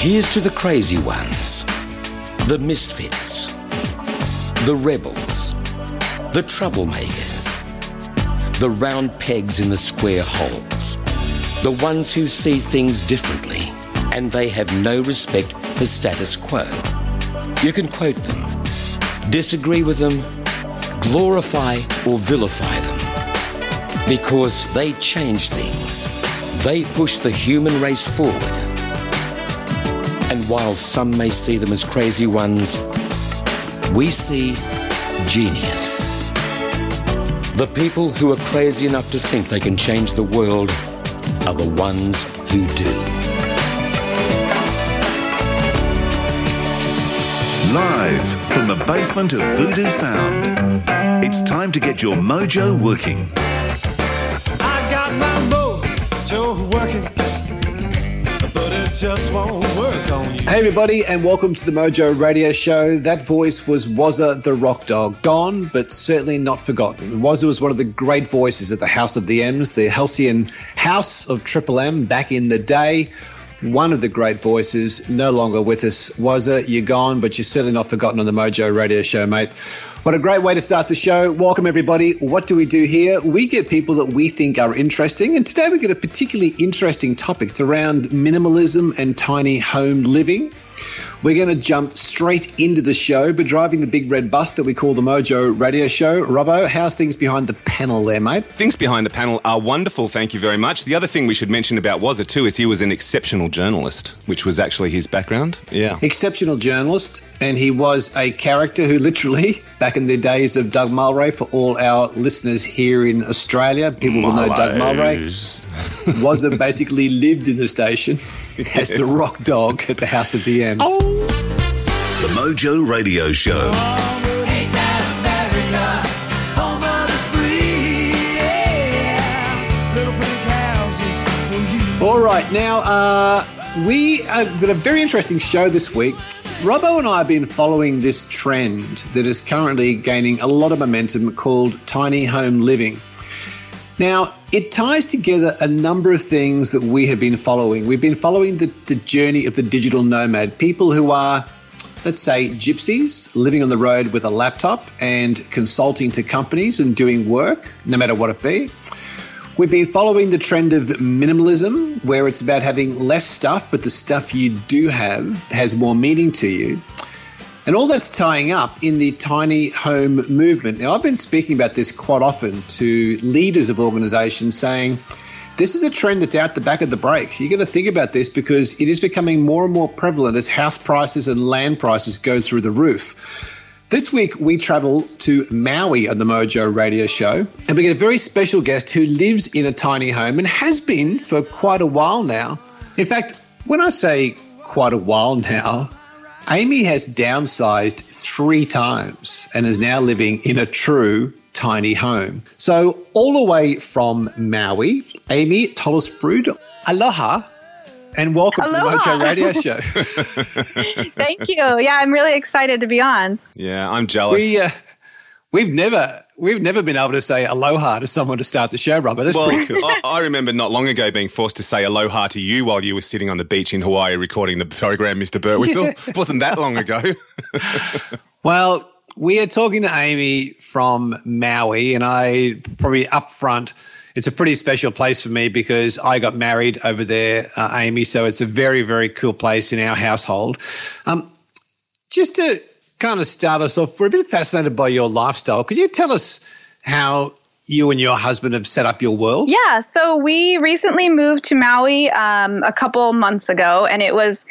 Here's to the crazy ones, the misfits, the rebels, the troublemakers, the round pegs in the square holes, the ones who see things differently and they have no respect for status quo. You can quote them, disagree with them, glorify or vilify them because they change things. They push the human race forward. And while some may see them as crazy ones, we see genius. The people who are crazy enough to think they can change the world are the ones who do. Live from the basement of Voodoo Sound, it's time to get your mojo working. I got my mojo working, Hey, everybody, and welcome to the Mojo Radio Show. That voice was Wazza the Rock Dog. Gone, but certainly not forgotten. Wazza was one of the great voices at the House of the M's, the Halcyon House of Triple M back in the day. One of the great voices, no longer with us. Wazza, you're gone, but you're certainly not forgotten on the Mojo Radio Show, mate. What a great way to start the show. Welcome, everybody. What do we do here? We get people that we think are interesting, and today we get a particularly interesting topic. It's around minimalism and tiny home living. We're going to jump straight into the show, but driving the big red bus that we call the Mojo Radio Show. Robbo, how's things behind the panel there, mate? Things behind the panel are wonderful, thank you very much. The other thing we should mention about Wazza too is he was an exceptional journalist, which was actually his background. Yeah. Exceptional journalist, and he was a character who literally, back in the days of Doug Mulray, for all our listeners here in Australia, people will know Doug Mulray, was a basically lived in the station as the rock dog at the House of the M's. The Mojo Radio Show. All right, now uh, we have got a very interesting show this week. Robbo and I have been following this trend that is currently gaining a lot of momentum called tiny home living. Now, it ties together a number of things that we have been following. We've been following the, the journey of the digital nomad, people who are, let's say, gypsies living on the road with a laptop and consulting to companies and doing work, no matter what it be. We've been following the trend of minimalism, where it's about having less stuff, but the stuff you do have has more meaning to you. And all that's tying up in the tiny home movement. Now, I've been speaking about this quite often to leaders of organizations saying, this is a trend that's out the back of the break. You're going to think about this because it is becoming more and more prevalent as house prices and land prices go through the roof. This week, we travel to Maui on the Mojo Radio Show, and we get a very special guest who lives in a tiny home and has been for quite a while now. In fact, when I say quite a while now, Amie has downsized three times and is now living in a true tiny home. So, all the way from Maui, Amie Tollefsrud, aloha, and welcome Aloha. to the Mojo Radio Show. Thank you. Yeah, I'm really excited to be on. Yeah, I'm jealous. we, uh, we've never. We've never been able to say aloha to someone to start the show, Robert. That's well, pretty cool. I, I remember not long ago being forced to say aloha to you while you were sitting on the beach in Hawaii recording the program, Mr. Bertwistle. Wasn't that long ago. Well, we are talking to Amie from Maui, and I probably up front, it's a pretty special place for me because I got married over there, uh, Amie. So it's a very, very cool place in our household. Um, just to kind of start us off, we're a bit fascinated by your lifestyle. Could you tell us how you and your husband have set up your world? Yeah, so we recently moved to Maui um, a couple months ago, and it was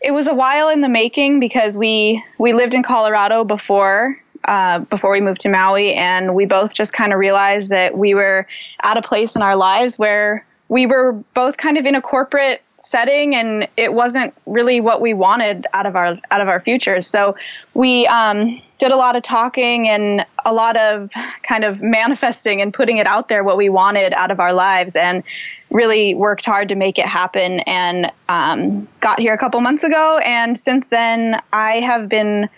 it was a while in the making because we we lived in Colorado before. Uh, before we moved to Maui, and we both just kind of realized that we were at a place in our lives where we were both kind of in a corporate setting, and it wasn't really what we wanted out of our out of our futures. So we um, did a lot of talking and a lot of kind of manifesting and putting it out there what we wanted out of our lives, and really worked hard to make it happen. And um, got here a couple months ago, and since then I have been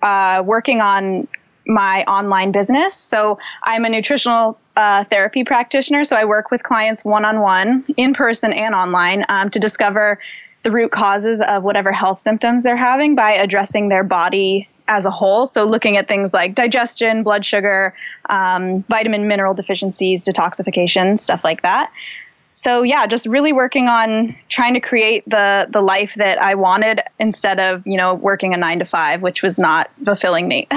uh, working on my online business. So I'm a nutritional uh, therapy practitioner. So I work with clients one on one, in person and online, um, to discover the root causes of whatever health symptoms they're having by addressing their body as a whole. So, looking at things like digestion, blood sugar, um, vitamin mineral deficiencies, detoxification, stuff like that. So, yeah, just really working on trying to create the the life that I wanted instead of you know working a nine to five, which was not fulfilling me.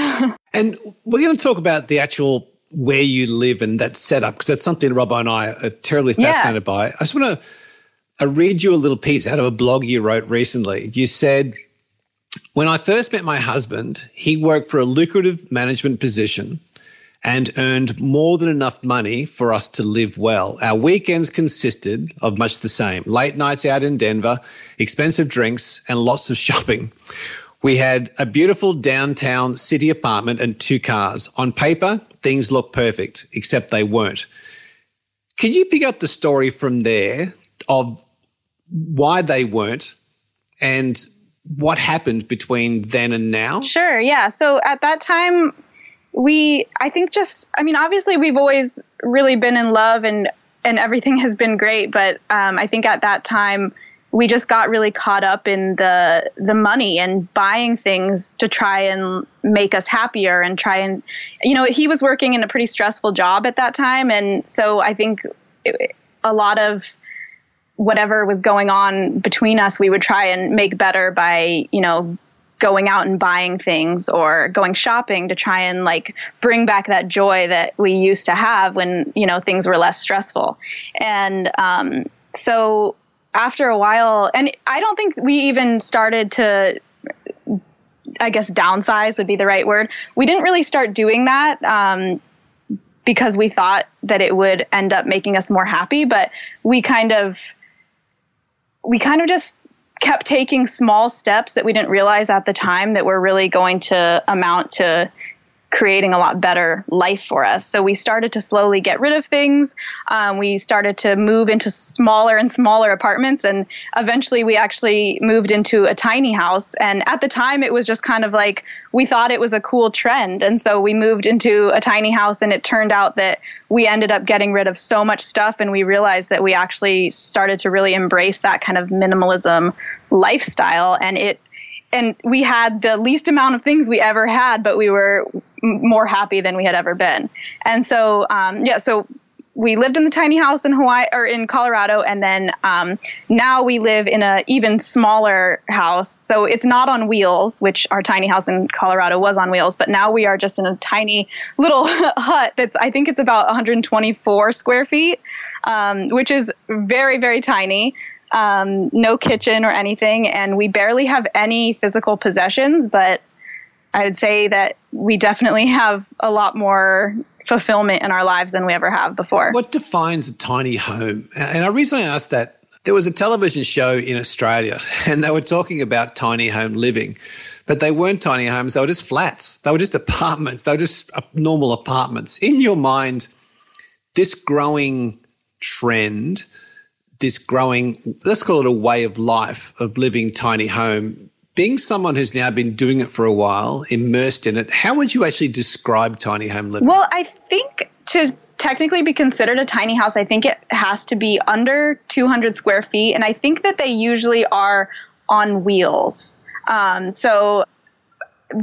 And we're going to talk about the actual where you live and that setup because that's something Robbo and I are terribly Yeah. fascinated by. I just want to I read you a little piece out of a blog you wrote recently. You said, When I first met my husband, he worked for a lucrative management position and earned more than enough money for us to live well. Our weekends consisted of much the same late nights out in Denver, expensive drinks, and lots of shopping. We had a beautiful downtown city apartment and two cars. On paper, things looked perfect, except they weren't. Can you pick up the story from there of why they weren't and what happened between then and now? Sure, yeah. So at that time, we, I think just, I mean, obviously we've always really been in love and, and everything has been great. But um, I think at that time, we just got really caught up in the the money and buying things to try and make us happier and try and you know he was working in a pretty stressful job at that time and so I think it, a lot of whatever was going on between us, we would try and make better by, you know, going out and buying things or going shopping to try and like bring back that joy that we used to have when, you know, things were less stressful. And um, so after a while, and I don't think we even started to I guess downsize would be the right word. We didn't really start doing that um, because we thought that it would end up making us more happy, but we kind of we kind of just kept taking small steps that we didn't realize at the time that were really going to amount to creating a lot better life for us. So we started to slowly get rid of things. Um, we started to move into smaller and smaller apartments, and eventually we actually moved into a tiny house. And at the time, it was just kind of like we thought it was a cool trend, and so we moved into a tiny house. And it turned out that we ended up getting rid of so much stuff, and we realized that we actually started to really embrace that kind of minimalism lifestyle, and it and we had the least amount of things we ever had, but we were more happy than we had ever been. And so, um, yeah, so we lived in the tiny house in Hawaii or in Colorado, and then um, now we live in a even smaller house. So it's not on wheels, which our tiny house in Colorado was on wheels, but now we are just in a tiny little hut that's I think it's about 124 square feet, um, which is very very tiny um, no kitchen or anything, and we barely have any physical possessions. But I would say that we definitely have a lot more fulfillment in our lives than we ever have before. What defines a tiny home? And I recently asked that, there was a television show in Australia and they were talking about tiny home living, but they weren't tiny homes. They were just flats. They were just apartments. They were just normal apartments. In your mind, this growing trend, this growing, let's call it a way of life of living tiny home, being someone who's now been doing it for a while, immersed in it, how would you actually describe tiny home living? Well, I think to technically be considered a tiny house, I think it has to be under 200 square feet. And I think that they usually are on wheels. Um, so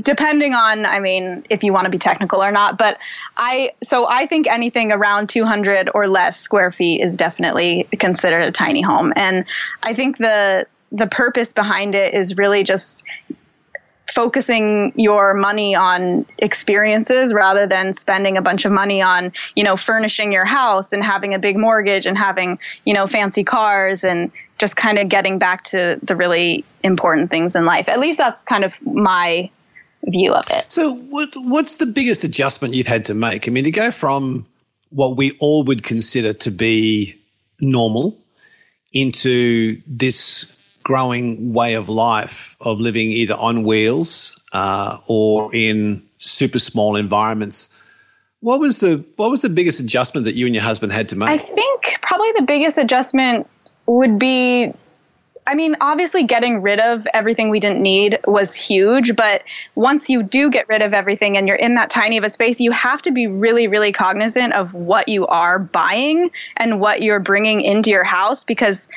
depending on i mean if you want to be technical or not but i so i think anything around 200 or less square feet is definitely considered a tiny home and i think the the purpose behind it is really just focusing your money on experiences rather than spending a bunch of money on you know furnishing your house and having a big mortgage and having you know fancy cars and just kind of getting back to the really important things in life at least that's kind of my view of it So, what, what's the biggest adjustment you've had to make? I mean, to go from what we all would consider to be normal into this growing way of life of living either on wheels uh, or in super small environments. What was the what was the biggest adjustment that you and your husband had to make? I think probably the biggest adjustment would be I mean, obviously getting rid of everything we didn't need was huge, but once you do get rid of everything and you're in that tiny of a space, you have to be really, really cognizant of what you are buying and what you're bringing into your house because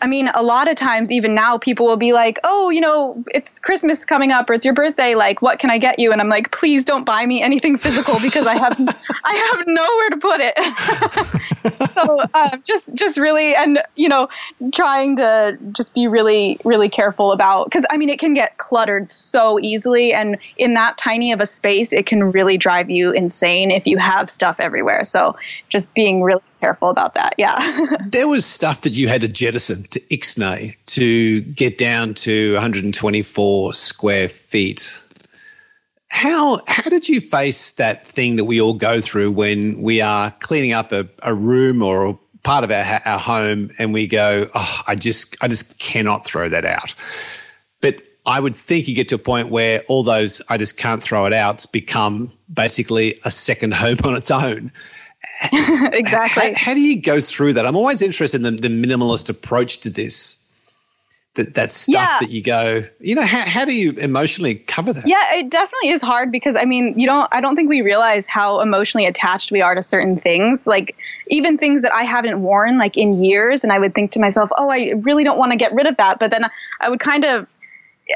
I mean, a lot of times, even now, people will be like, "Oh, you know, it's Christmas coming up, or it's your birthday. Like, what can I get you?" And I'm like, "Please don't buy me anything physical because I have I have nowhere to put it." so, uh, just just really, and you know, trying to just be really really careful about because I mean, it can get cluttered so easily, and in that tiny of a space, it can really drive you insane if you have stuff everywhere. So, just being really careful about that. Yeah. there was stuff that you had to jettison to Ixnay to get down to 124 square feet. How how did you face that thing that we all go through when we are cleaning up a, a room or a part of our our home and we go, oh, I just I just cannot throw that out. But I would think you get to a point where all those I just can't throw it outs become basically a second home on its own. exactly. How, how, do you go through that? I'm always interested in the, the minimalist approach to this. That, that stuff Yeah. that you go, you know, how, how do you emotionally cover that? Yeah, it definitely is hard because I mean, you don't I don't think we realize how emotionally attached we are to certain things. Like even things that I haven't worn like in years and I would think to myself, "Oh, I really don't want to get rid of that." But then I would kind of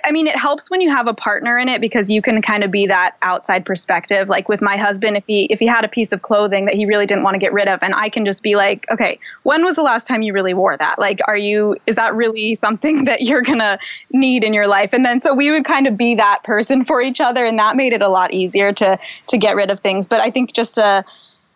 I mean, it helps when you have a partner in it because you can kind of be that outside perspective. Like with my husband, if he if he had a piece of clothing that he really didn't want to get rid of, and I can just be like, okay, when was the last time you really wore that? Like, are you is that really something that you're gonna need in your life? And then so we would kind of be that person for each other, and that made it a lot easier to to get rid of things. But I think just a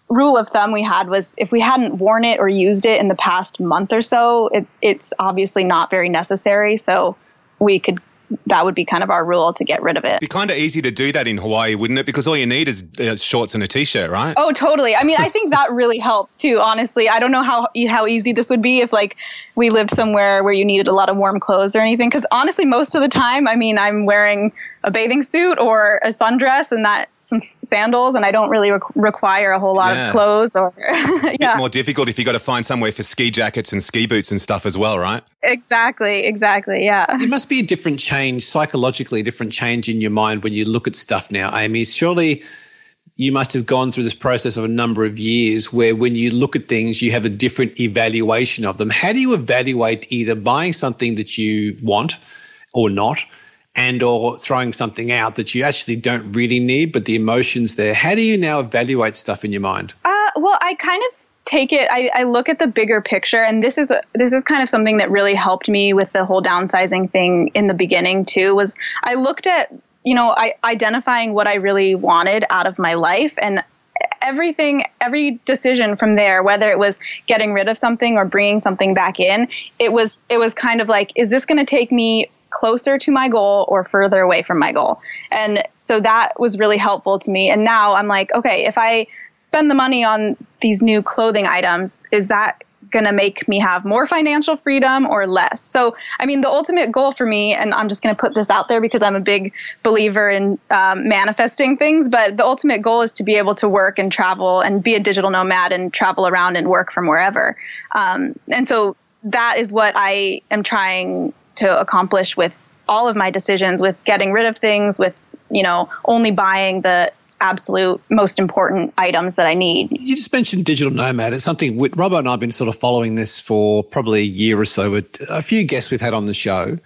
rule of thumb we had was if we hadn't worn it or used it in the past month or so, it, it's obviously not very necessary. So we could that would be kind of our rule to get rid of it. Be kind of easy to do that in Hawaii, wouldn't it? Because all you need is uh, shorts and a t-shirt, right? Oh, totally. I mean, I think that really helps too. Honestly, I don't know how how easy this would be if like we lived somewhere where you needed a lot of warm clothes or anything. Because honestly, most of the time, I mean, I'm wearing a bathing suit or a sundress and that some sandals, and I don't really re- require a whole lot Yeah. of clothes. Or Bit yeah, more difficult if you got to find somewhere for ski jackets and ski boots and stuff as well, right? exactly, exactly. Yeah. It must be a different change, psychologically, a different change in your mind when you look at stuff now, Amie. Surely you must have gone through this process of a number of years where when you look at things, you have a different evaluation of them. How do you evaluate either buying something that you want or not? And or throwing something out that you actually don't really need, but the emotions there. How do you now evaluate stuff in your mind? Uh, well, I kind of take it. I, I look at the bigger picture, and this is this is kind of something that really helped me with the whole downsizing thing in the beginning too. Was I looked at you know I identifying what I really wanted out of my life and everything every decision from there whether it was getting rid of something or bringing something back in it was it was kind of like is this going to take me closer to my goal or further away from my goal and so that was really helpful to me and now i'm like okay if i spend the money on these new clothing items is that going to make me have more financial freedom or less. So, I mean, the ultimate goal for me, and I'm just going to put this out there because I'm a big believer in um, manifesting things, but the ultimate goal is to be able to work and travel and be a digital nomad and travel around and work from wherever. Um, and so that is what I am trying to accomplish with all of my decisions, with getting rid of things, with, you know, only buying the absolute most important items that I need. You just mentioned digital nomad. It's something with Robbo and I have been sort of following this for probably a year or so. With a few guests we've had on the show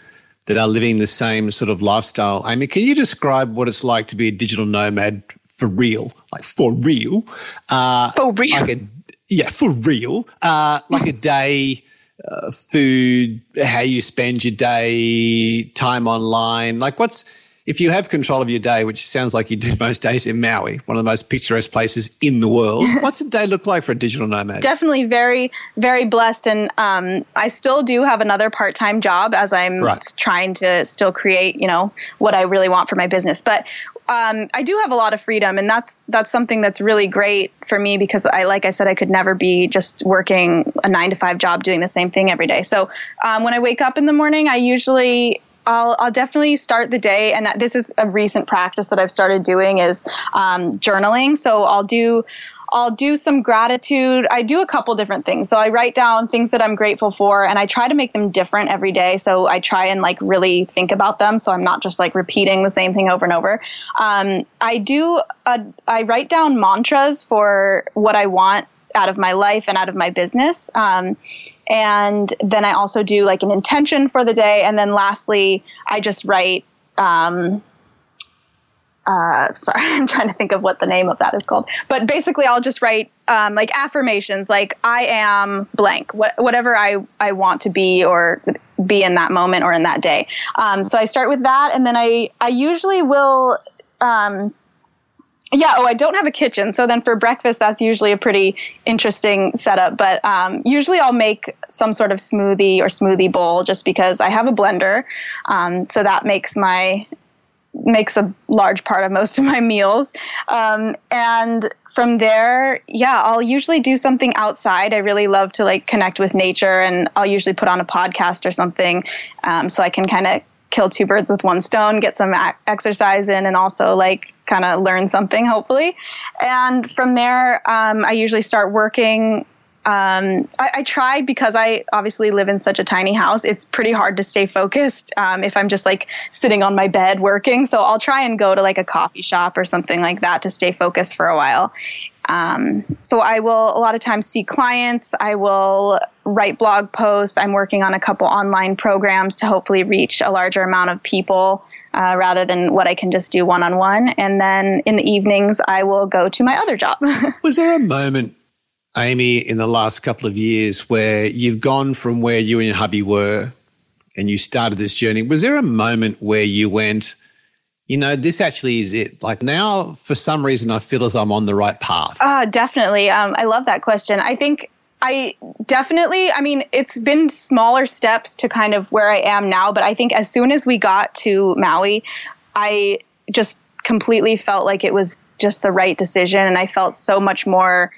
that are living the same sort of lifestyle. Amie, can you describe what it's like to be a digital nomad for real? Like for real? Uh, For real. Like a, yeah, for real. Uh, like a day, uh, food, how you spend your day, time online. Like what's if you have control of your day, which sounds like you do most days in Maui, one of the most picturesque places in the world, what's a day look like for a digital nomad? definitely very very blessed and um, i still do have another part-time job as i'm Right. trying to still create you know what i really want for my business but um, i do have a lot of freedom and that's that's something that's really great for me because i like i said i could never be just working a nine to five job doing the same thing every day so um, when i wake up in the morning i usually I'll, I'll definitely start the day, and this is a recent practice that I've started doing is um, journaling. So I'll do I'll do some gratitude. I do a couple different things. So I write down things that I'm grateful for, and I try to make them different every day. So I try and like really think about them. So I'm not just like repeating the same thing over and over. Um, I do. A, I write down mantras for what I want out of my life and out of my business. Um, And then I also do like an intention for the day. And then lastly, I just write, um, uh, sorry, I'm trying to think of what the name of that is called. But basically, I'll just write um, like affirmations, like I am blank, what, whatever I, I want to be or be in that moment or in that day. Um, so I start with that, and then I I usually will. Um, yeah. Oh, I don't have a kitchen. So then for breakfast, that's usually a pretty interesting setup. But um, usually I'll make some sort of smoothie or smoothie bowl just because I have a blender. Um, so that makes my makes a large part of most of my meals. Um, and from there, yeah, I'll usually do something outside. I really love to like connect with nature, and I'll usually put on a podcast or something um, so I can kind of kill two birds with one stone, get some exercise in, and also like kind of learn something, hopefully. And from there, um, I usually start working um, I, I try because I obviously live in such a tiny house. It's pretty hard to stay focused um, if I'm just like sitting on my bed working. So I'll try and go to like a coffee shop or something like that to stay focused for a while. Um, so I will a lot of times see clients. I will write blog posts. I'm working on a couple online programs to hopefully reach a larger amount of people uh, rather than what I can just do one on one. And then in the evenings, I will go to my other job. Was there a moment, Amie, in the last couple of years where you've gone from where you and your hubby were and you started this journey? Was there a moment where you went, you know, this actually is it? Like now, for some reason, I feel as I'm on the right path. Uh, definitely. Um, I love that question. I think I definitely, I mean, it's been smaller steps to kind of where I am now, but I think as soon as we got to Maui, I just completely felt like it was just the right decision. And I felt so much more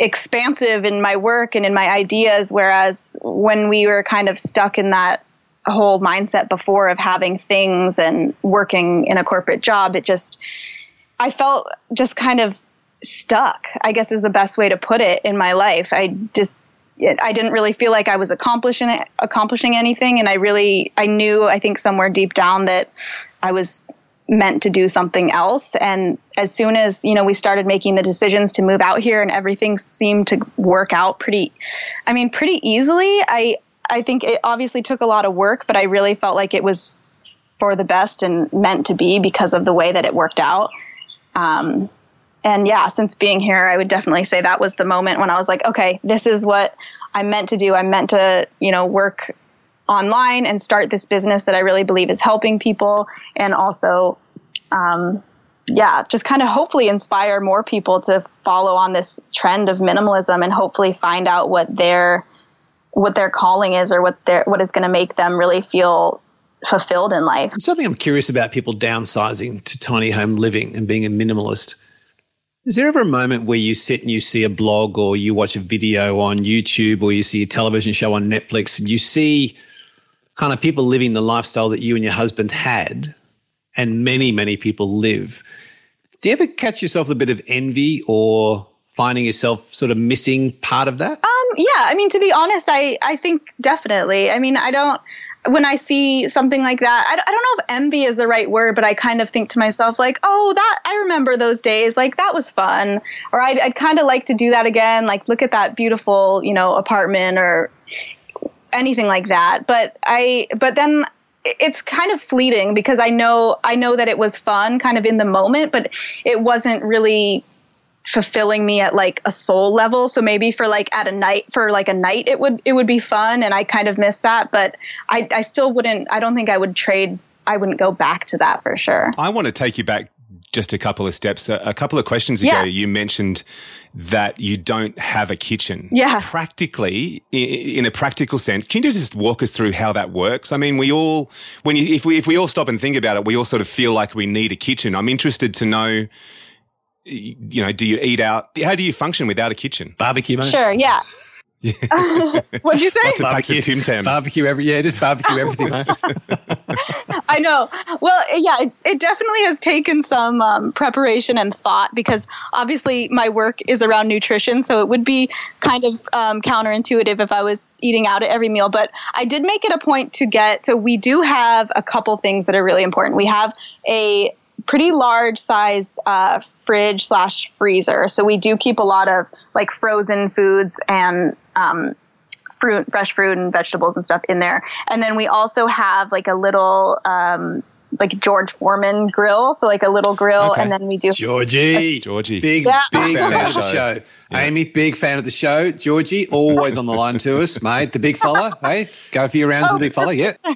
expansive in my work and in my ideas. Whereas when we were kind of stuck in that whole mindset before of having things and working in a corporate job, it just, I felt just kind of stuck, I guess is the best way to put it in my life. I just, I didn't really feel like I was accomplishing accomplishing anything, and I really, I knew, I think somewhere deep down that I was meant to do something else. And as soon as you know we started making the decisions to move out here, and everything seemed to work out pretty, I mean, pretty easily. I I think it obviously took a lot of work, but I really felt like it was for the best and meant to be because of the way that it worked out. Um, and yeah, since being here, I would definitely say that was the moment when I was like, okay, this is what I'm meant to do. I'm meant to, you know, work online and start this business that I really believe is helping people and also, um, yeah, just kind of hopefully inspire more people to follow on this trend of minimalism and hopefully find out what their what their calling is or what their what is going to make them really feel fulfilled in life. Something I'm curious about people downsizing to tiny home living and being a minimalist. Is there ever a moment where you sit and you see a blog or you watch a video on YouTube or you see a television show on Netflix and you see kind of people living the lifestyle that you and your husband had and many, many people live? Do you ever catch yourself a bit of envy or finding yourself sort of missing part of that? Um, yeah, I mean, to be honest, I, I think definitely. I mean, I don't, when I see something like that, I, I don't know if envy is the right word, but I kind of think to myself, like, oh, that, I remember those days. Like, that was fun. Or I'd, I'd kind of like to do that again. Like, look at that beautiful, you know, apartment or anything like that. But I, but then it's kind of fleeting because I know, I know that it was fun kind of in the moment, but it wasn't really fulfilling me at like a soul level so maybe for like at a night for like a night it would it would be fun and i kind of miss that but i i still wouldn't i don't think i would trade i wouldn't go back to that for sure I want to take you back just a couple of steps. A, a couple of questions ago, Yeah. you mentioned that you don't have a kitchen. Yeah. Practically, i- in a practical sense, can you just walk us through how that works? I mean, we all, when you, if we, if we all stop and think about it, we all sort of feel like we need a kitchen. I'm interested to know, you know, do you eat out? How do you function without a kitchen? Barbecue, mate. sure yeah what'd you say Lots of packs of Tim Tams. Barbecue every yeah, just barbecue everything, mate. I know. Well, yeah, it, it definitely has taken some um, preparation and thought because obviously my work is around nutrition, so it would be kind of um, counterintuitive if I was eating out at every meal. But I did make it a point to get. So we do have a couple things that are really important. We have a pretty large size uh, fridge slash freezer, so we do keep a lot of like frozen foods and um, fruit, fresh fruit and vegetables and stuff in there. And then we also have like a little, um, like George Foreman grill. So like a little grill. Okay. And then we do. Georgie. Georgie. Big, Yeah. big Fan fan of of the the show. show. Amie, big fan of the show. Georgie, always on the line to us, mate. The big fella. Hey, go for your rounds with the big fella. Yeah.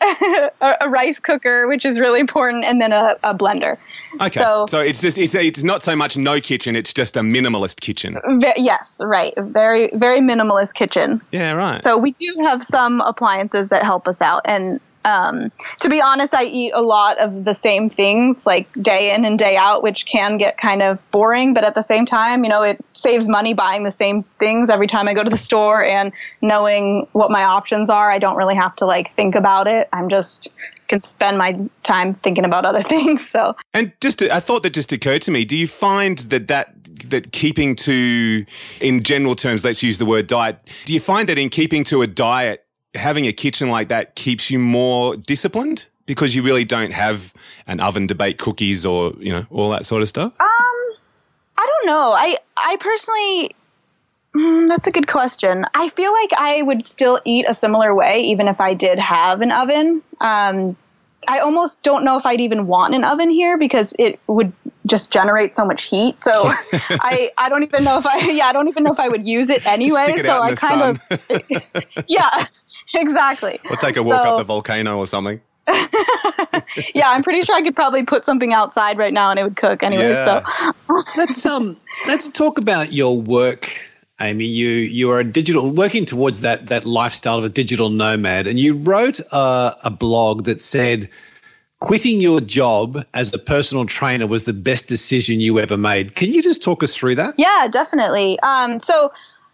a, a rice cooker, which is really important, and then a, a blender. Okay. So, So- it's just it's it's not so much no kitchen, it's just a minimalist kitchen. Ve- yes, right. Very, very minimalist kitchen. Yeah, right. So we do have some appliances that help us out. And um, to be honest, I eat a lot of the same things like day in and day out, which can get kind of boring. But at the same time, you know, it saves money buying the same things every time I go to the store and knowing what my options are. I don't really have to like think about it. I'm just can spend my time thinking about other things. So And just, a thought that just occurred to me. Do you find that that that keeping to, in general terms, let's use the word diet. Do you find that in keeping to a diet, having a kitchen like that keeps you more disciplined because you really don't have an oven to bake cookies or you know all that sort of stuff? Um, I don't know. I I personally mm, that's a good question. I feel like I would still eat a similar way even if I did have an oven. Um, I almost don't know if I'd even want an oven here because it would just generate so much heat. So I I don't even know if I yeah I don't even know if I would use it anyway. So I kind sun. of yeah exactly. or take a walk So- up the volcano or something. Yeah, I'm pretty sure I could probably put something outside right now and it would cook anyway. Yeah. So Let's um let's talk about your work, Amie. You you are a digital working towards that that lifestyle of a digital nomad, and you wrote a, a blog that said quitting your job as a personal trainer was the best decision you ever made. Can you just talk us through that? Yeah, definitely. Um, so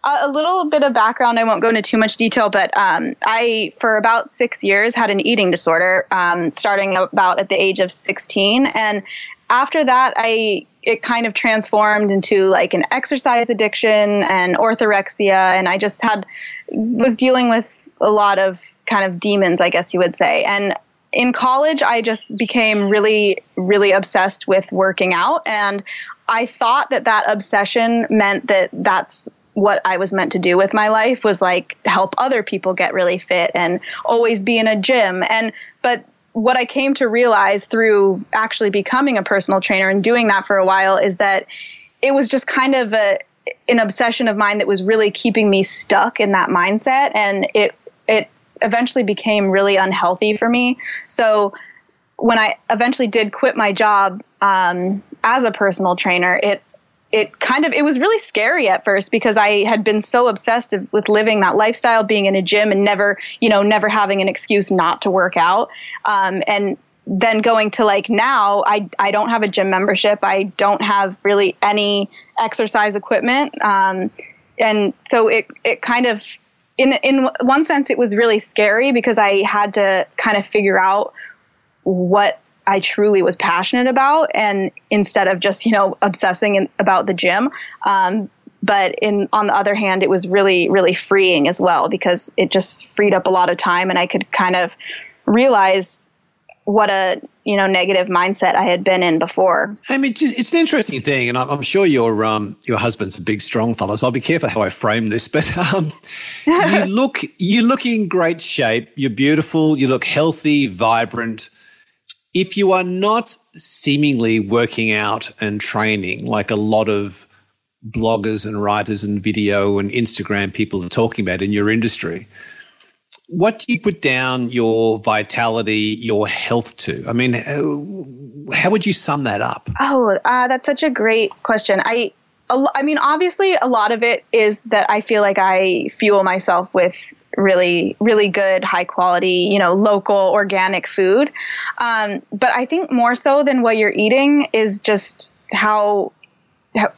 uh, a little bit of background. I won't go into too much detail, but um, I, for about six years, had an eating disorder, um, starting about at the age of 16. And after that, I it kind of transformed into like an exercise addiction and orthorexia, and I just had was dealing with a lot of kind of demons, I guess you would say. And in college, I just became really, really obsessed with working out. And I thought that that obsession meant that that's what I was meant to do with my life was like help other people get really fit and always be in a gym. And, but what I came to realize through actually becoming a personal trainer and doing that for a while is that it was just kind of a, an obsession of mine that was really keeping me stuck in that mindset. And it, it eventually became really unhealthy for me. So when I eventually did quit my job um, as a personal trainer, it it kind of it was really scary at first because I had been so obsessed with living that lifestyle, being in a gym and never you know never having an excuse not to work out, um, and then going to like now I, I don't have a gym membership. I don't have really any exercise equipment. Um, and so it, it kind of in in one sense it was really scary because i had to kind of figure out what I truly was passionate about, and instead of just you know obsessing in, about the gym. Um, but in on the other hand, it was really really freeing as well because it just freed up a lot of time, and I could kind of realize what a you know negative mindset I had been in before. I mean, it's an interesting thing, and I'm, I'm sure your um, your husband's a big, strong fellow. So I'll be careful how I frame this. But um, you look you look in great shape. You're beautiful. You look healthy, vibrant. If you are not seemingly working out and training like a lot of bloggers and writers and video and Instagram people are talking about in your industry, what do you put down your vitality, your health to? I mean, how, would you sum that up? Oh, uh, that's such a great question. I, I mean, obviously, a lot of it is that I feel like I fuel myself with really, really good, high quality, you know, local organic food. Um, but I think more so than what you're eating is just how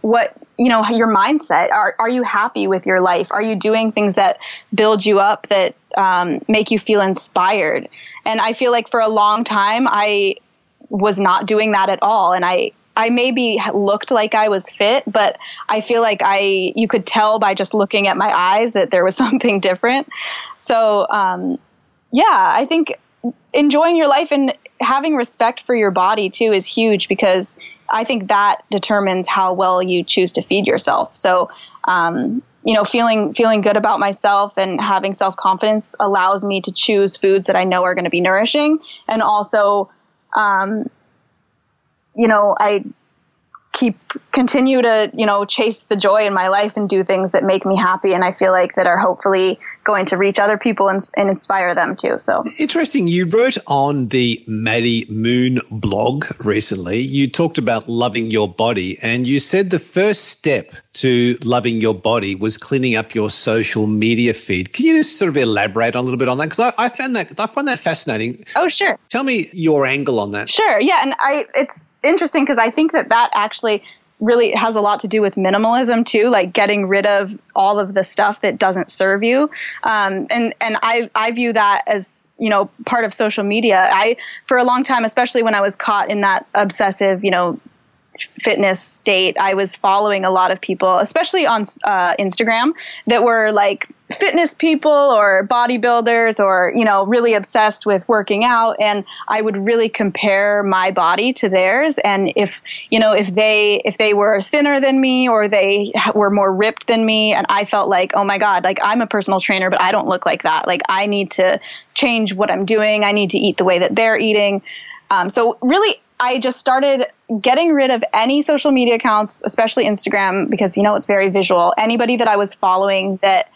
what you know your mindset. Are are you happy with your life? Are you doing things that build you up that um, make you feel inspired? And i feel like for a long time i was not doing that at all. And i i maybe looked like i was fit but i feel like i you could tell by just looking at my eyes that there was something different so um, yeah i think enjoying your life and having respect for your body too is huge because I think that determines how well you choose to feed yourself. So, um, you know, feeling feeling good about myself and having self confidence allows me to choose foods that I know are going to be nourishing, and also, um, you know, I keep continue to you know chase the joy in my life and do things that make me happy and i feel like that are hopefully going to reach other people and, and inspire them too so Interesting. You wrote on the Maddie Moon blog recently, you talked about loving your body, and you said the first step to loving your body was cleaning up your social media feed. Can you just sort of elaborate a little bit on that? Because I, I found that I find that fascinating. oh sure Tell me your angle on that. Sure. Yeah, and I it's interesting because I think that that actually really has a lot to do with minimalism too, like getting rid of all of the stuff that doesn't serve you. Um, and and I I view that as you know part of social media. I for a long time, especially when I was caught in that obsessive you know fitness state, I was following a lot of people, especially on uh, Instagram, that were like fitness people or bodybuilders or, you know, really obsessed with working out. And I would really compare my body to theirs. And if, you know, if they, if they were thinner than me or they were more ripped than me, and I felt like, oh my God, like I'm a personal trainer, but I don't look like that. Like I need to change what I'm doing. I need to eat the way that they're eating. Um, so really, I just started getting rid of any social media accounts, especially Instagram, because you know it's very visual. Anybody that I was following that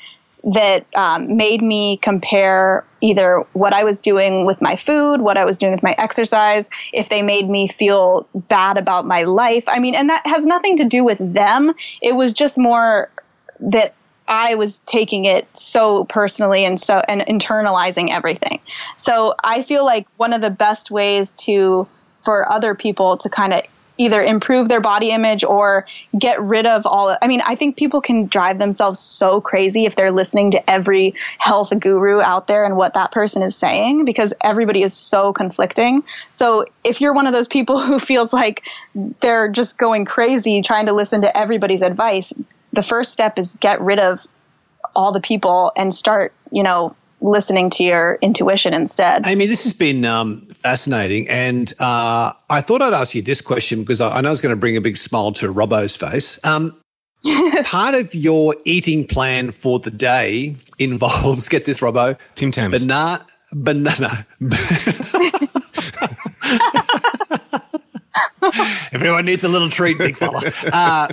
that um, made me compare either what I was doing with my food, what I was doing with my exercise, if they made me feel bad about my life. I mean, and that has nothing to do with them. It was just more that I was taking it so personally and so and internalizing everything. So I feel like one of the best ways to for other people to kind of either improve their body image or get rid of all I mean I think people can drive themselves so crazy if they're listening to every health guru out there and what that person is saying because everybody is so conflicting. So if you're one of those people who feels like they're just going crazy trying to listen to everybody's advice, the first step is get rid of all the people and start, you know, listening to your intuition instead. Amie, this has been um, fascinating. And uh, I thought I'd ask you this question because I, I know it's going to bring a big smile to Robbo's face. Um, part of your eating plan for the day involves, get this, Robbo, Tim Tams. banana. Banana. Everyone needs a little treat, big fella. Uh,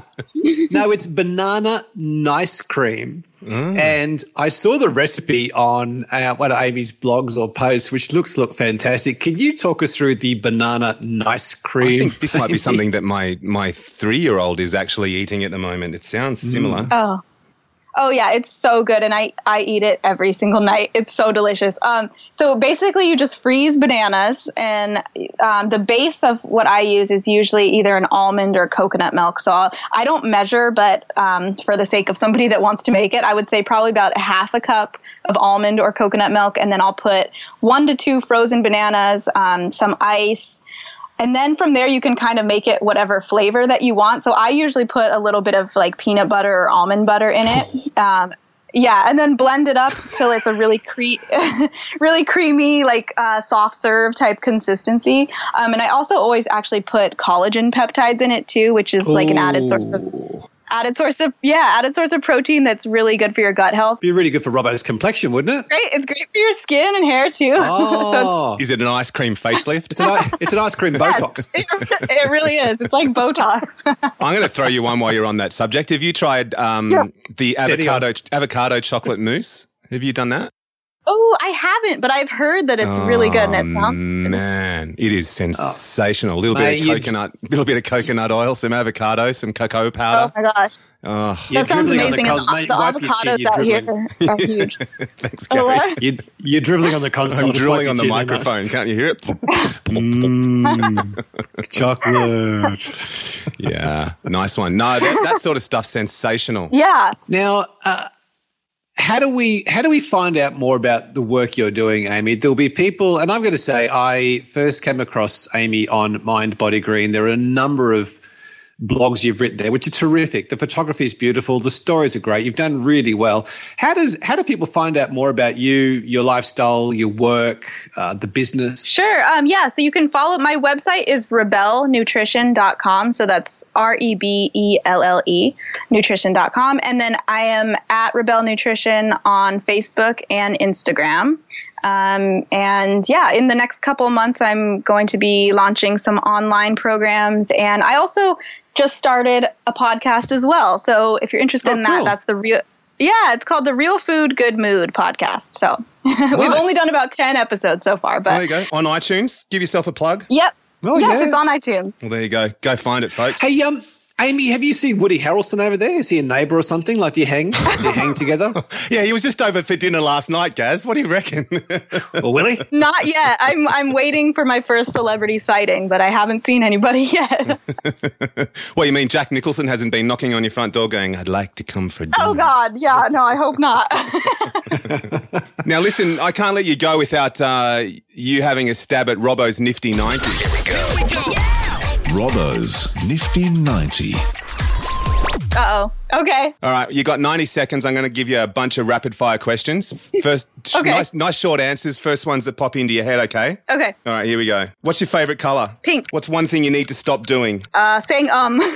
no, it's banana nice cream. And I saw the recipe on uh, one of Amie's blogs or posts, which looks look fantastic. Can you talk us through the banana nice cream? I think this might be something that my my three year old is actually eating at the moment. It sounds similar. Oh. Oh yeah, it's so good, and I I eat it every single night. It's so delicious. Um, so basically, you just freeze bananas, and um, the base of what I use is usually either an almond or coconut milk. So I'll, I don't measure, but um, for the sake of somebody that wants to make it, I would say probably about half a cup of almond or coconut milk, and then I'll put one to two frozen bananas, um, some ice. And then from there, you can kind of make it whatever flavor that you want. So I usually put a little bit of like peanut butter or almond butter in it. Um, yeah, and then blend it up till it's a really cre- really creamy, like uh, soft serve type consistency. Um, and I also always actually put collagen peptides in it too, which is like an added source of added source of yeah added source of protein that's really good for your gut health. Be really good for Robbo's complexion, wouldn't it? Great, it's great for your skin and hair too. so it's Oh, Is it an ice cream facelift? it's, an, it's an ice cream Botox. It, it really is. It's like Botox. I'm going to throw you one while you're on that subject. Have you tried um, the Steady on. avocado avocado chocolate mousse? Have you done that? Oh, I haven't, but I've heard that it's really good and it sounds. Oh, Man, it is sensational. A little Mate, bit of you'd- coconut, little bit of coconut oil, some avocado, some cocoa powder. Oh my gosh, Oh, You're that sounds dribbling on the amazing! And con- the, mate, the wipe chin, avocados you're out here are huge. thanks, Oh, Gary. what? You're, you're dribbling on the console. I'm Just drilling on the your chin, mate. microphone. Can't you hear it? Chocolate. yeah, nice one. No, that, that sort of stuff's sensational. Yeah. Now, uh, how do we how do we find out more about the work you're doing, Amie? There'll be people, and I'm going to say I first came across Amie on Mind Body Green. There are a number of blogs you've written there, which are terrific. The photography is beautiful. The stories are great. You've done really well. How does how do people find out more about you, your lifestyle, your work, uh, the business? Sure. Um, yeah. So you can follow my website is rebellenutrition.com. So that's R E B E L L E nutrition.com. And then I am at Rebelle Nutrition on Facebook and Instagram. Um, and yeah, in the next couple months, I'm going to be launching some online programs. And I also just started a podcast as well. So if you're interested Oh, in cool. that, that's the real. Yeah, it's called the Real Food Good Mood podcast. So we've only done about 10 episodes so far, but There you go. On iTunes, give yourself a plug. Yep. Oh, yes, yeah. it's on iTunes. Well, there you go. Go find it, folks. Hey, um, Amie, have you seen Woody Harrelson over there? Is he a neighbour or something? Like, do you hang? Do you hang together? Yeah, he was just over for dinner last night, Gaz. What do you reckon? Or will he? Not yet. I'm I'm waiting for my first celebrity sighting, but I haven't seen anybody yet. well, you mean Jack Nicholson hasn't been knocking on your front door going, I'd like to come for dinner? oh God, yeah. No, I hope not. Now, listen, I can't let you go without uh, you having a stab at Robbo's Nifty 90. Robbo's Nifty 90. Uh oh. Okay. All right, you got 90 seconds. I'm going to give you a bunch of rapid fire questions. First, Okay. nice, nice short answers. First ones that pop into your head, okay? Okay. All right, here we go. What's your favorite color? Pink. What's one thing you need to stop doing? Uh, saying um.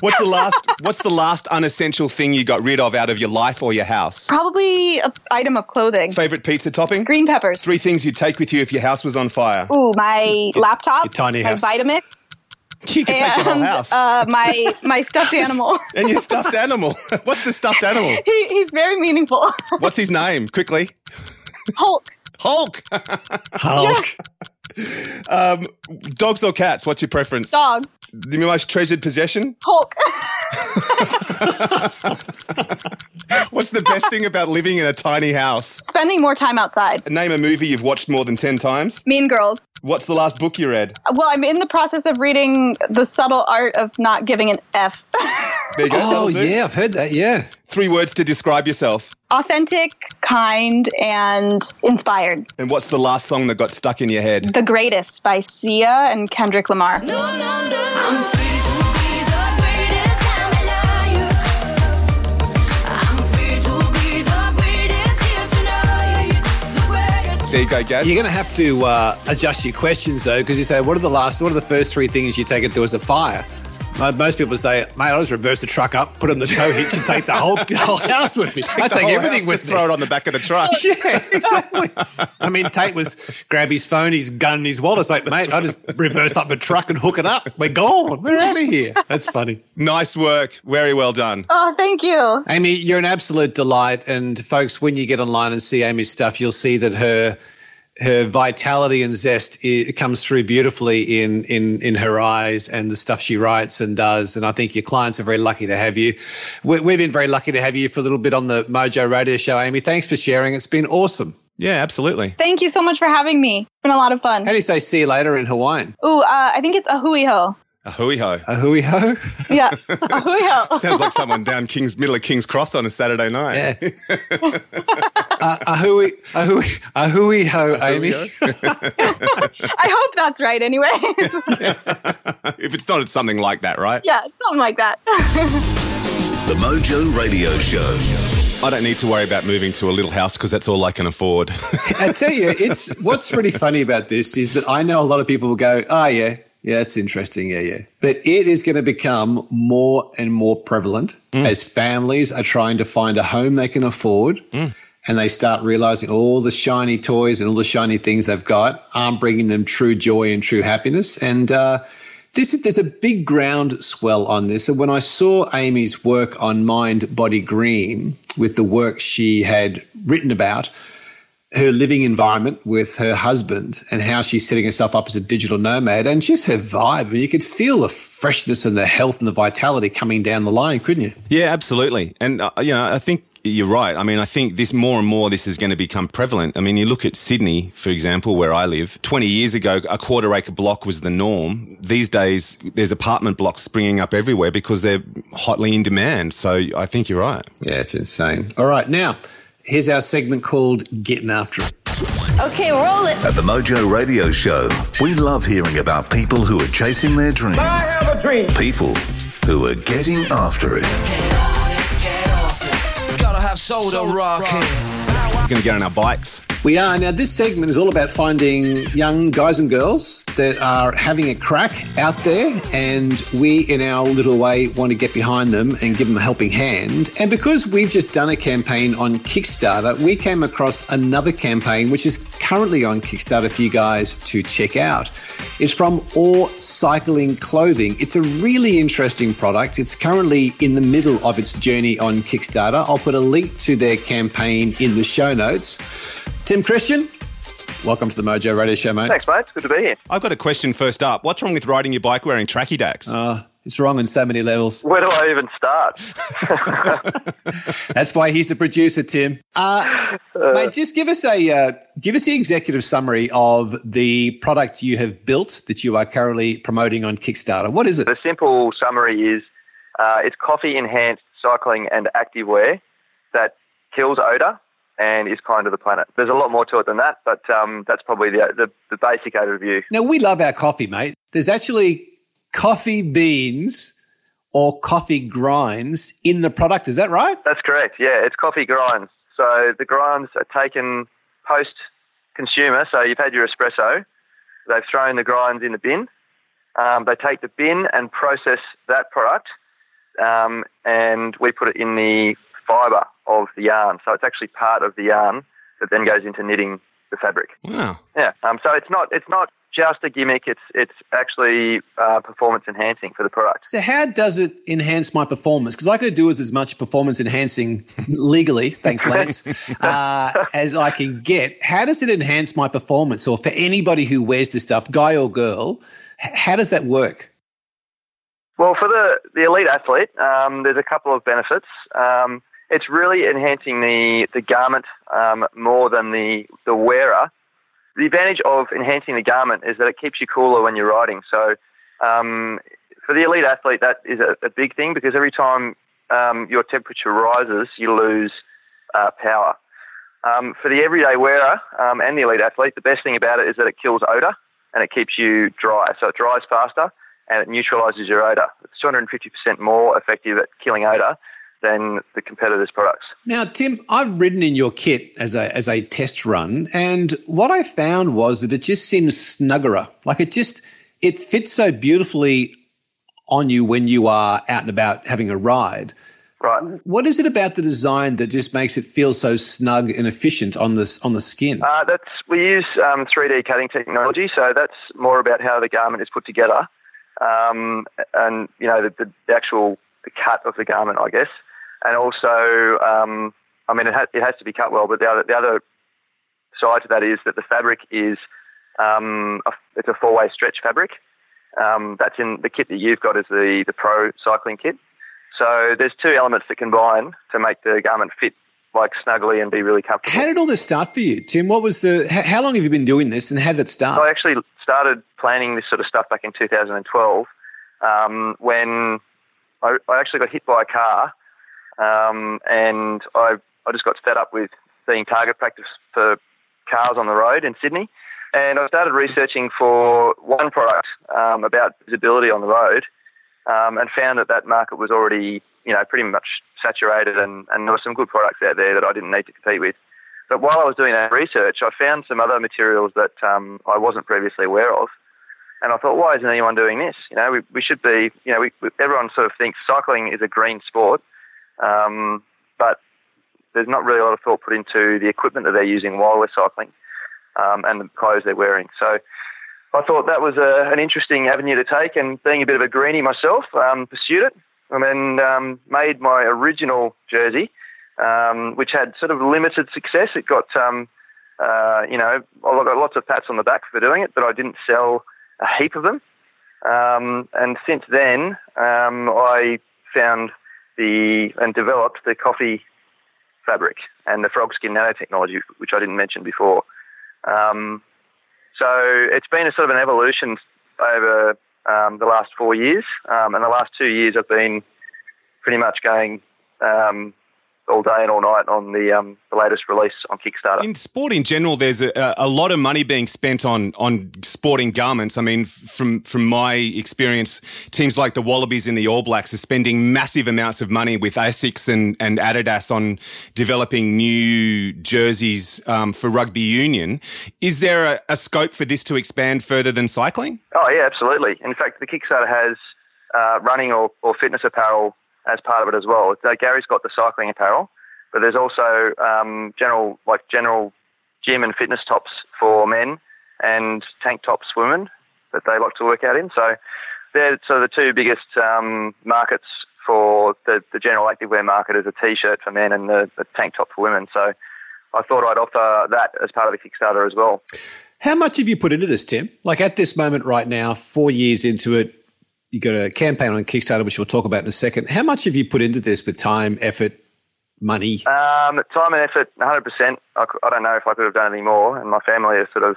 What's the last what's the last unessential thing you got rid of out of your life or your house? Probably a item of clothing. Favorite pizza topping? Green peppers. Three things you'd take with you if your house was on fire. Ooh, my laptop. your tiny my house. Vitamix. You could take your whole And house. uh, my my stuffed animal. and your stuffed animal. What's the stuffed animal? he, he's very meaningful. What's his name? Quickly. Hulk. Hulk. Hulk. Um, dogs or cats? What's your preference? Dogs. The most treasured possession? Hulk. What's the best thing about living in a tiny house? Spending more time outside. Name a movie you've watched more than 10 times. Mean Girls. What's the last book you read? Well, I'm in the process of reading The Subtle Art of Not Giving an F. There you go. Oh, yeah, I've heard that. Yeah. Three words to describe yourself. Authentic, kind, and inspired. And what's the last song that got stuck in your head? The Greatest by Sia and Kendrick Lamar. No, no, no. I'm free to be the greatest. I'm a liar. I'm free to be the greatest here tonight. The greatest. There you go, Gaz. You're going to have to uh, adjust your questions though, because you say, "What are the last? What are the first three things you take if there was a fire?" Mo- Most people say, "Mate, I'll just reverse the truck up, put it on the tow hitch, and take the whole, the whole house with me. I The take everything with me." throw it on the back of the truck. yeah, exactly. I mean, Tate was grab his phone, his gun, his wallet. It's like, mate, I just reverse up the truck and hook it up. We're gone. We're out of here. That's funny. nice work. Very well done. Oh, thank you. Amie, you're an absolute delight. And folks, when you get online and see Amie's stuff, you'll see that her her vitality and zest i comes through beautifully in in in her eyes and the stuff she writes and does. And I think your clients are very lucky to have you. We, we've been very lucky to have you for a little bit on the Mojo Radio Show, Amie. Thanks for sharing. It's been awesome. Yeah, absolutely. Thank you so much for having me. It's been a lot of fun. How do you say see you later in Hawaiian? Ooh, uh, I think it's a hui ho. A hooey ho. A hui ho? Yeah, a hui ho. Sounds like someone down King's middle of King's Cross on a Saturday night. Yeah. uh, a hui, a hui, a hui ho, Amie. I hope that's right anyway. if it's not, it's something like that, right? yeah, something like that. The Mojo Radio Show. I don't need to worry about moving to a little house because that's all I can afford. I tell you, it's what's really funny about this is that I know a lot of people will go, "Oh yeah, yeah, it's interesting, yeah, yeah," but it is going to become more and more prevalent as families are trying to find a home they can afford. And they start realizing all the shiny toys and all the shiny things they've got aren't bringing them true joy and true happiness. And uh, this is, there's a big groundswell on this. And when I saw Amie's work on Mind Body Green with the work she had written about, her living environment with her husband and how she's setting herself up as a digital nomad and just her vibe. I mean, you could feel the freshness and the health and the vitality coming down the line, couldn't you? yeah, absolutely. And, uh, you know, I think you're right. I mean, I think this more and more this is going to become prevalent. I mean, you look at Sydney, for example, where I live. 20 years ago, a quarter acre block was the norm. These days, there's apartment blocks springing up everywhere because they're hotly in demand. So I think you're right. Yeah, it's insane. All right, now here's our segment called Getting After It. Okay, roll it. At the Mojo Radio Show, we love hearing about people who are chasing their dreams. I have a dream. People who are getting after it. Gotta have soul to rock it. We're going to get on our bikes. We are. Now, this segment is all about finding young guys and girls that are having a crack out there, and we, in our little way, want to get behind them and give them a helping hand. And because we've just done a campaign on Kickstarter, we came across another campaign which is currently on Kickstarter for you guys to check out. It's from OORR Cycling Clothing. It's a really interesting product. It's currently in the middle of its journey on Kickstarter. I'll put a link to their campaign in the show notes. Tim Christian, welcome to the Mojo Radio Show, mate. Thanks, mate. It's good to be here. I've got a question first up. What's wrong with riding your bike wearing tracky dacks? Uh, it's wrong on so many levels. Where do I even start? That's why he's the producer, Tim. Uh, mate, just give us a uh, give us the executive summary of the product you have built that you are currently promoting on Kickstarter. What is it? the simple summary is uh, it's coffee enhanced cycling and activewear that kills odour and is kind to the planet. There's a lot more to it than that, but um, that's probably the, the, the basic overview. Now we love our coffee, mate. There's actually coffee beans or coffee grinds in the product. Is that right? That's correct. Yeah, it's coffee grinds. So the grinds are taken post consumer. So you've had your espresso. They've thrown the grinds in the bin. Um, they take the bin and process that product, um, and we put it in the fibre of the yarn. So it's actually part of the yarn that then goes into knitting the fabric. Wow. Yeah. Um, so it's not it's not just a gimmick. It's it's actually uh, performance enhancing for the product. So how does it enhance my performance? Because I could do with as much performance enhancing legally, thanks, Lance, uh, as I can get. How does it enhance my performance, or for anybody who wears this stuff, guy or girl? How does that work? Well, for the, the elite athlete, um, there's a couple of benefits. Um, it's really enhancing the, the garment um, more than the, the wearer. The advantage of enhancing the garment is that it keeps you cooler when you're riding. So um, for the elite athlete, that is a, a big thing because every time um, your temperature rises, you lose uh, power. Um, for the everyday wearer um, and the elite athlete, the best thing about it is that it kills odour and it keeps you dry. So it dries faster and it neutralises your odour. It's 250% more effective at killing odour than the competitors' products. Now, Tim, I've ridden in your kit as a as a test run, and what I found was that it just seems snuggerer. Like it just it fits so beautifully on you when you are out and about having a ride. Right. What is it about the design that just makes it feel so snug and efficient on this on the skin? Uh, that's we use um, 3D cutting technology, so that's more about how the garment is put together, um, and you know the, the actual the cut of the garment, I guess, and also, um, I mean, it, ha- it has to be cut well, but the other the other side to that is that the fabric is um, a, it's a four way stretch fabric. Um, that's in the kit that you've got is the the pro cycling kit. So there's two elements that combine to make the garment fit like snugly and be really comfortable. How did all this start for you, Tim? What was the? h- How long have you been doing this, and how did it start? I actually started planning this sort of stuff back in 2012 um, when I, I actually got hit by a car um, and I, I just got fed up with seeing target practice for cars on the road in Sydney. And I started researching for one product um, about visibility on the road um, and found that that market was already, you know, pretty much saturated and, and there were some good products out there that I didn't need to compete with. But while I was doing that research, I found some other materials that um, I wasn't previously aware of. And I thought, why isn't anyone doing this? You know, we, we should be, you know, we, everyone sort of thinks cycling is a green sport, um, but there's not really a lot of thought put into the equipment that they're using while we're cycling um, and the clothes they're wearing. So I thought that was a, an interesting avenue to take, and being a bit of a greenie myself, um, pursued it and then um, made my original jersey, um, which had sort of limited success. It got, um, uh, you know, I got lots of pats on the back for doing it, but I didn't sell a heap of them. Um, and since then, I found the and developed the coffee fabric and the frog skin nanotechnology, which I didn't mention before. Um, so it's been a sort of an evolution over um, the last four years, um, and the last two years I've been pretty much going um, all day and all night on the um, the latest release on Kickstarter. In sport in general, there's a, a lot of money being spent on on sporting garments. I mean, from from my experience, teams like the Wallabies and the All Blacks are spending massive amounts of money with Asics and, and Adidas on developing new jerseys um, for rugby union. Is there a, a scope for this to expand further than cycling? Oh yeah, absolutely. In fact, the Kickstarter has uh, running or, or fitness apparel as part of it as well. So Gary's got the cycling apparel, but there's also um, general like general gym and fitness tops for men and tank tops for women that they like to work out in. So they're so the two biggest um, markets for the, the general activewear market is a t-shirt for men and the, the tank top for women. So I thought I'd offer that as part of the Kickstarter as well. How much have you put into this, Tim? Like at this moment right now, four years into it, you got a campaign on Kickstarter, which we'll talk about in a second. How much have you put into this with time, effort, money? Um, time and effort, 100%. I, I don't know if I could have done any more, and my family has sort of,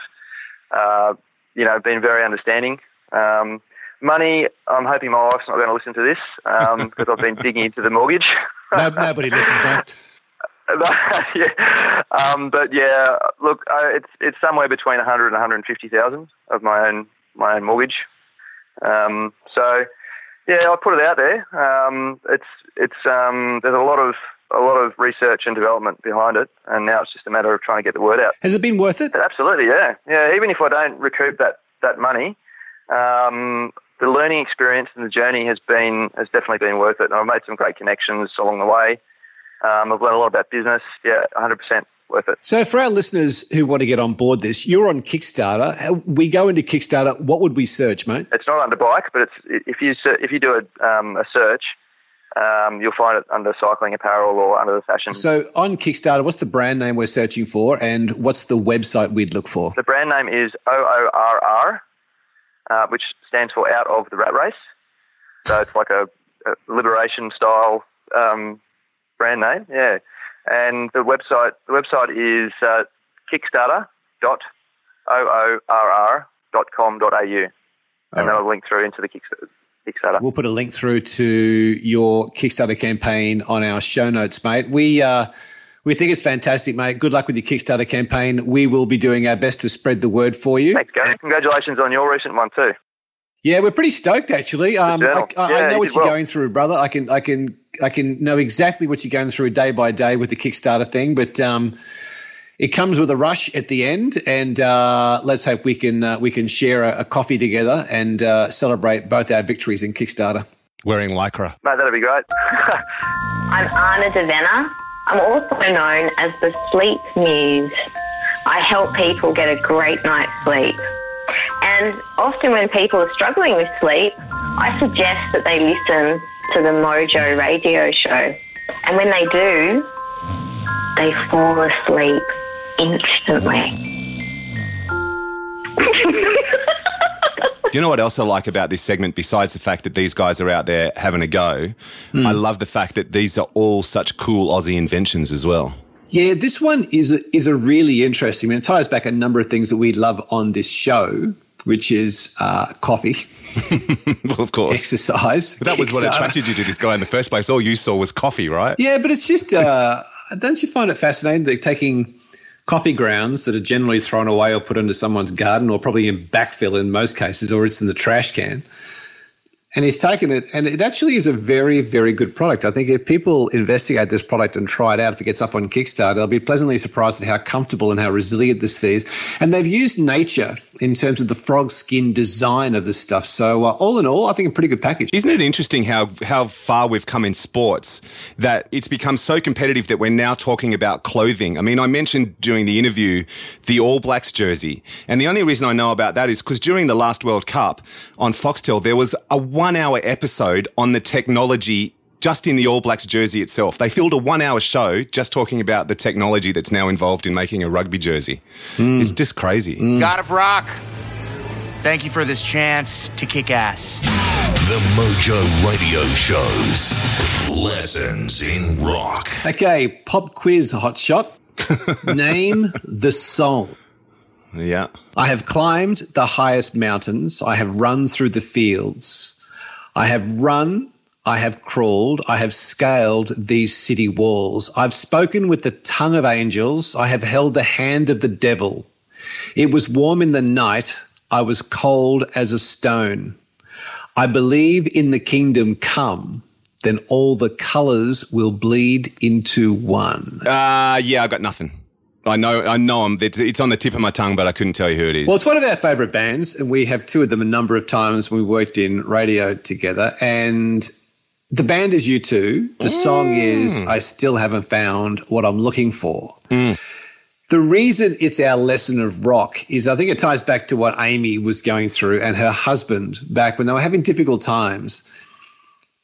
uh, you know, been very understanding. Um, money, I'm hoping my wife's not going to listen to this because I've been digging into the mortgage. no, nobody listens, mate. yeah. Um, but yeah, look, uh, it's it's somewhere between 100 and 150,000 of my own my own mortgage. Um, so yeah, I put it out there. Um, it's it's um, there's a lot of a lot of research and development behind it, and now it's just a matter of trying to get the word out. Has it been worth it? Absolutely, yeah, yeah. Even if I don't recoup that that money, um, the learning experience and the journey has been has definitely been worth it. And I've made some great connections along the way. Um, I've learned a lot about business. Yeah, 100% worth it. So, for our listeners who want to get on board this, you're on Kickstarter. We go into Kickstarter. What would we search, mate? It's not under bike, but it's if you if you do a, um, a search, um, you'll find it under cycling apparel or under the fashion. So, on Kickstarter, what's the brand name we're searching for, and what's the website we'd look for? the brand name is OORR, uh, which stands for Out of the Rat Race. So it's like a, a liberation style um, brand name, yeah. And the website the website is uh, kickstarter.oorr.com.au, and that'll link through into the Kickstarter. Kickstarter. We'll put a link through to your Kickstarter campaign on our show notes, mate. We uh, we think it's fantastic, mate. Good luck with your Kickstarter campaign. We will be doing our best to spread the word for you. Thanks, Gary. Congratulations on your recent one too. Yeah, we're pretty stoked actually. Um, I, journal. I, I know you what you're well. going through, brother. I can, I can, I can know exactly what you're going through day by day with the Kickstarter thing. But um, it comes with a rush at the end, and uh, let's hope we can uh, we can share a, a coffee together and uh, celebrate both our victories in Kickstarter. Wearing lycra. Mate, that'd be great. I'm Anna Devenna. I'm also known as the Sleep Muse. I help people get a great night's sleep. And often when people are struggling with sleep, I suggest that they listen to the Mojo radio show. And when they do, they fall asleep instantly. Do you know what else I like about this segment besides the fact that these guys are out there having a go? Hmm. I love the fact that these are all such cool Aussie inventions as well. Yeah, this one is a, is a really interesting. I mean, it ties back a number of things that we love on this show, which is uh, coffee, well, of course. exercise. But that was what attracted you to this guy in the first place. All you saw was coffee, right? Yeah, but it's just, uh, don't you find it fascinating that taking coffee grounds that are generally thrown away or put into someone's garden or probably in backfill in most cases, or it's in the trash can. And he's taken it, and it actually is a very, very good product. I think if people investigate this product and try it out, if it gets up on Kickstarter, they'll be pleasantly surprised at how comfortable and how resilient this thing is. And they've used nature in terms of the frog skin design of this stuff. So, uh, all in all, I think a pretty good package. Isn't it interesting how how far we've come in sports that it's become so competitive that we're now talking about clothing? I mean, I mentioned during the interview the All Blacks jersey, and the only reason I know about that is because during the last World Cup on Foxtel there was a one hour episode on the technology. Just in the All Blacks jersey itself. They filled a one hour show just talking about the technology that's now involved in making a rugby jersey. Hmm. It's just crazy. Hmm. God of Rock, thank you for this chance to kick ass. The Mojo Radio shows Lessons in Rock. Okay, pop quiz hot shot. Name the song. Yeah. I have climbed the highest mountains. I have run through the fields. I have run. I have crawled, I have scaled these city walls. I've spoken with the tongue of angels, I have held the hand of the devil. It was warm in the night, I was cold as a stone. I believe in the kingdom come, then all the colours will bleed into one. Uh, yeah, I got nothing. I know, I know them. It's, it's on the tip of my tongue, but I couldn't tell you who it is. Well, it's one of our favourite bands, and we have toured them a number of times we worked in radio together. And the band is U2. The mm. song is I Still Haven't Found What I'm Looking For. Mm. The reason it's our lesson of rock is I think it ties back to what Amie was going through and her husband back when they were having difficult times.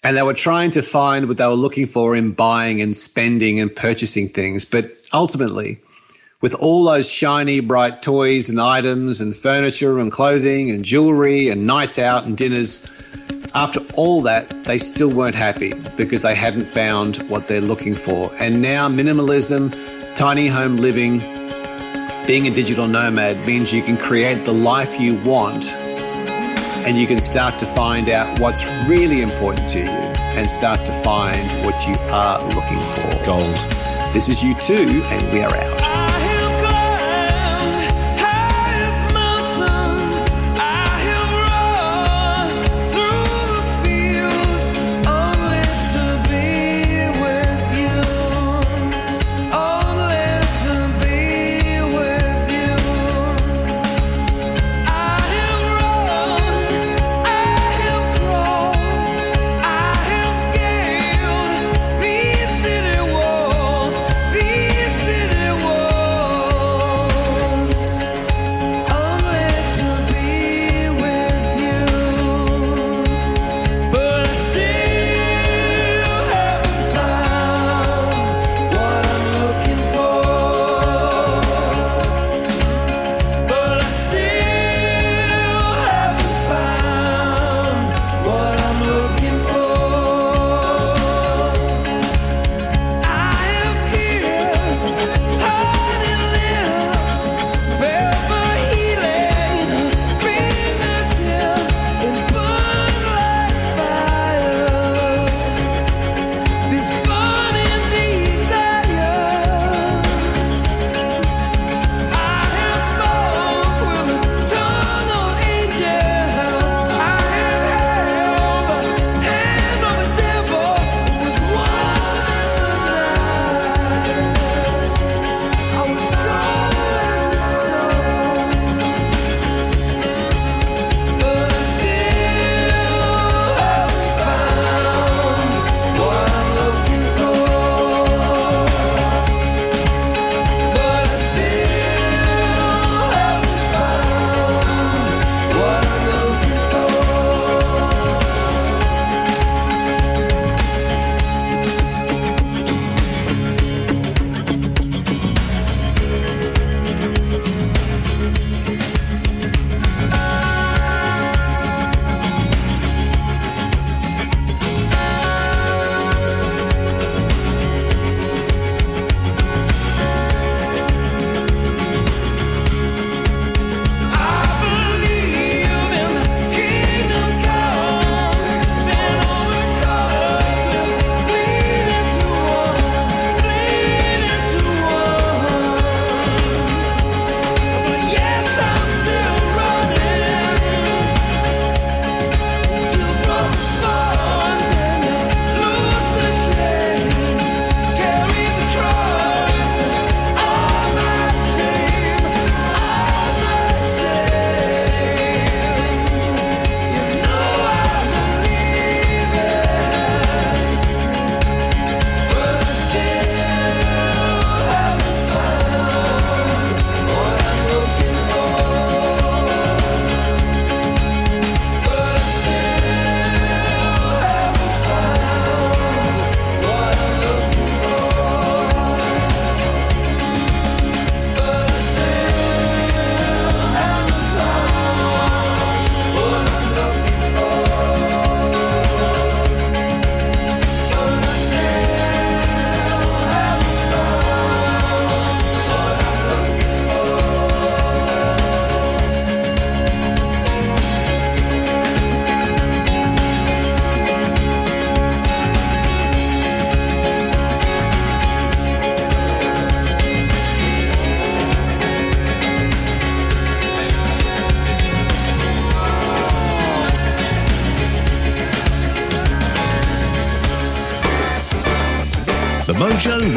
And they were trying to find what they were looking for in buying and spending and purchasing things. But ultimately, with all those shiny, bright toys and items and furniture and clothing and jewelry and nights out and dinners, after all that, they still weren't happy because they hadn't found what they're looking for. And now, minimalism, tiny home living, being a digital nomad means you can create the life you want and you can start to find out what's really important to you and start to find what you are looking for. Gold. This is U2, and we are out.